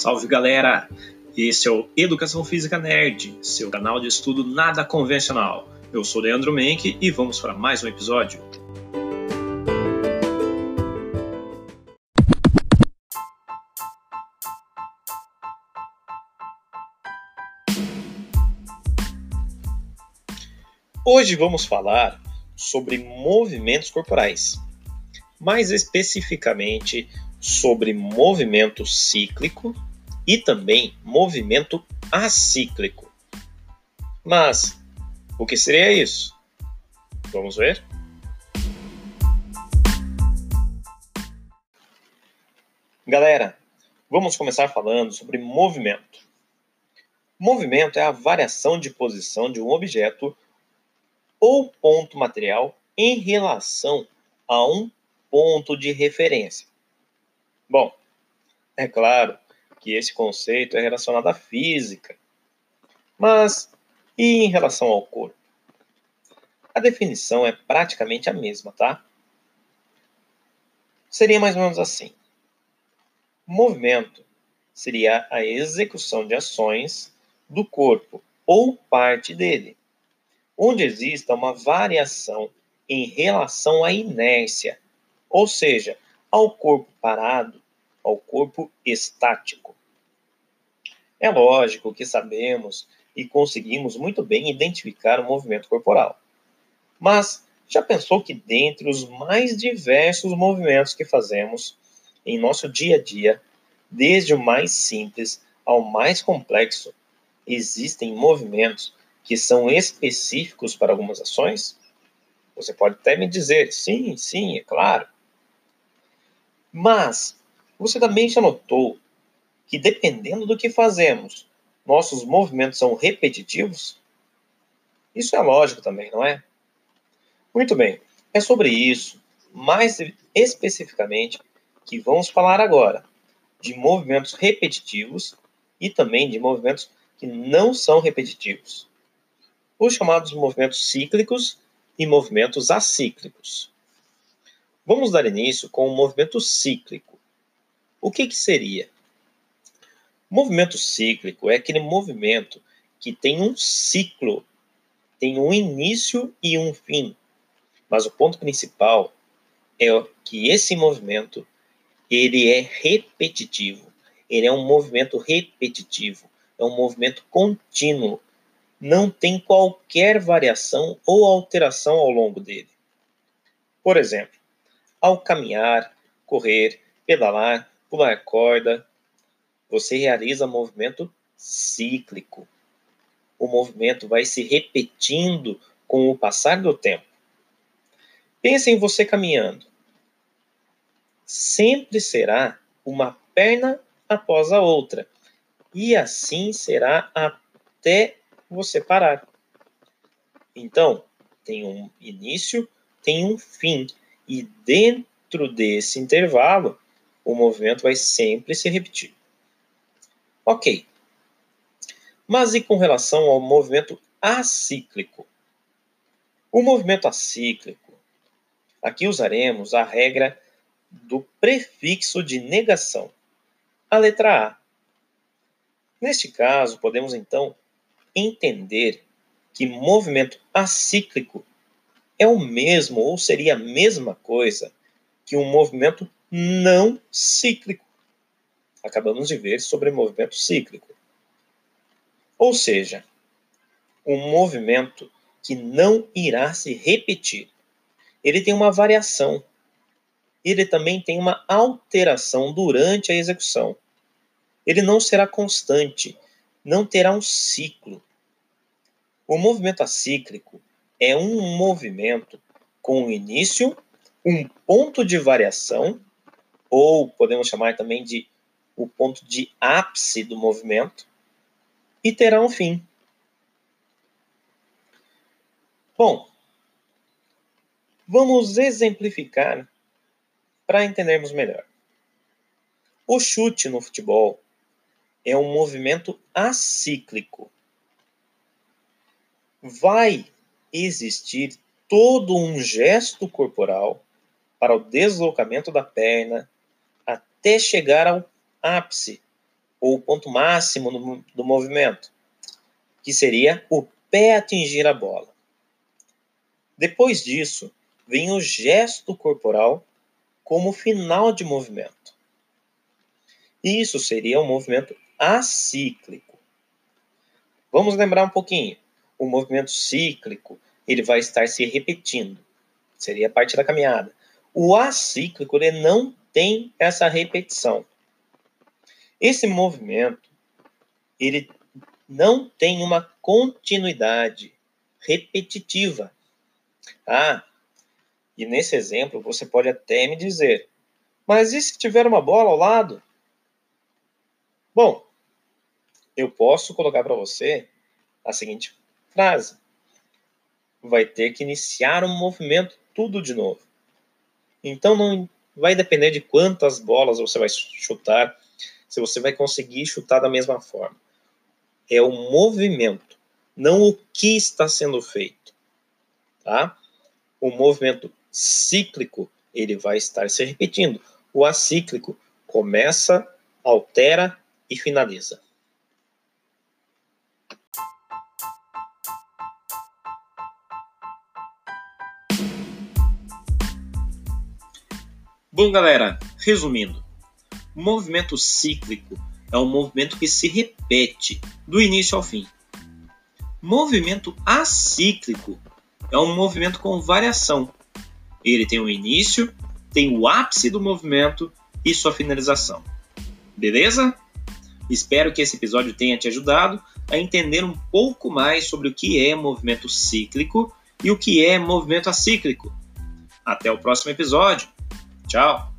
Salve galera! Esse é o Educação Física Nerd, seu canal de estudo nada convencional. Eu sou Leandro Menck e vamos para mais um episódio. Hoje vamos falar sobre movimentos corporais, mais especificamente sobre movimento cíclico e também movimento acíclico. Mas o que seria isso? Vamos ver? Galera, vamos começar falando sobre movimento. Movimento é a variação de posição de um objeto ou ponto material em relação a um ponto de referência. Bom, é claro que esse conceito é relacionado à física, mas e em relação ao corpo? A definição é praticamente a mesma, tá? Seria mais ou menos assim: movimento seria a execução de ações do corpo ou parte dele onde exista uma variação em relação à inércia, ou seja, ao corpo parado, ao corpo estático. É lógico que sabemos e conseguimos muito bem identificar o movimento corporal. Mas já pensou que dentre os mais diversos movimentos que fazemos em nosso dia a dia, desde o mais simples ao mais complexo, existem movimentos que são específicos para algumas ações? Você pode até me dizer, sim, sim, é claro. Mas você também já notou que dependendo do que fazemos, nossos movimentos são repetitivos? Isso é lógico também, não é? Muito bem, é sobre isso, mais especificamente, que vamos falar agora de movimentos repetitivos e também de movimentos que não são repetitivos os chamados movimentos cíclicos e movimentos acíclicos. Vamos dar início com o movimento cíclico. O que, que seria? Movimento cíclico é aquele movimento que tem um ciclo, tem um início e um fim. Mas o ponto principal é que esse movimento ele é repetitivo. Ele é um movimento repetitivo, é um movimento contínuo não tem qualquer variação ou alteração ao longo dele. Por exemplo, ao caminhar, correr, pedalar, pular corda, você realiza movimento cíclico. O movimento vai se repetindo com o passar do tempo. Pense em você caminhando. Sempre será uma perna após a outra, e assim será até você parar. Então, tem um início, tem um fim, e dentro desse intervalo, o movimento vai sempre se repetir. Ok. Mas e com relação ao movimento acíclico? O movimento acíclico, aqui usaremos a regra do prefixo de negação, a letra A. Neste caso, podemos então entender que movimento acíclico é o mesmo ou seria a mesma coisa que um movimento não cíclico. Acabamos de ver sobre movimento cíclico. Ou seja, um movimento que não irá se repetir. Ele tem uma variação. Ele também tem uma alteração durante a execução. Ele não será constante, não terá um ciclo. O movimento acíclico é um movimento com início, um ponto de variação, ou podemos chamar também de o ponto de ápice do movimento, e terá um fim. Bom, vamos exemplificar para entendermos melhor. O chute no futebol é um movimento acíclico. Vai existir todo um gesto corporal para o deslocamento da perna até chegar ao ápice, ou ponto máximo do, do movimento, que seria o pé atingir a bola. Depois disso, vem o gesto corporal como final de movimento. Isso seria um movimento acíclico. Vamos lembrar um pouquinho. O movimento cíclico, ele vai estar se repetindo. Seria a parte da caminhada. O acíclico, ele não tem essa repetição. Esse movimento, ele não tem uma continuidade repetitiva. Ah, e nesse exemplo você pode até me dizer, mas e se tiver uma bola ao lado? Bom, eu posso colocar para você a seguinte frase: vai ter que iniciar um movimento tudo de novo. Então não vai depender de quantas bolas você vai chutar, se você vai conseguir chutar da mesma forma. É o movimento, não o que está sendo feito, tá? O movimento cíclico, ele vai estar se repetindo. O acíclico começa, altera e finaliza. Bom, galera, resumindo, movimento cíclico é um movimento que se repete do início ao fim. Movimento acíclico é um movimento com variação. Ele tem o início, tem o ápice do movimento e sua finalização. Beleza? Espero que esse episódio tenha te ajudado a entender um pouco mais sobre o que é movimento cíclico e o que é movimento acíclico. Até o próximo episódio. Chao.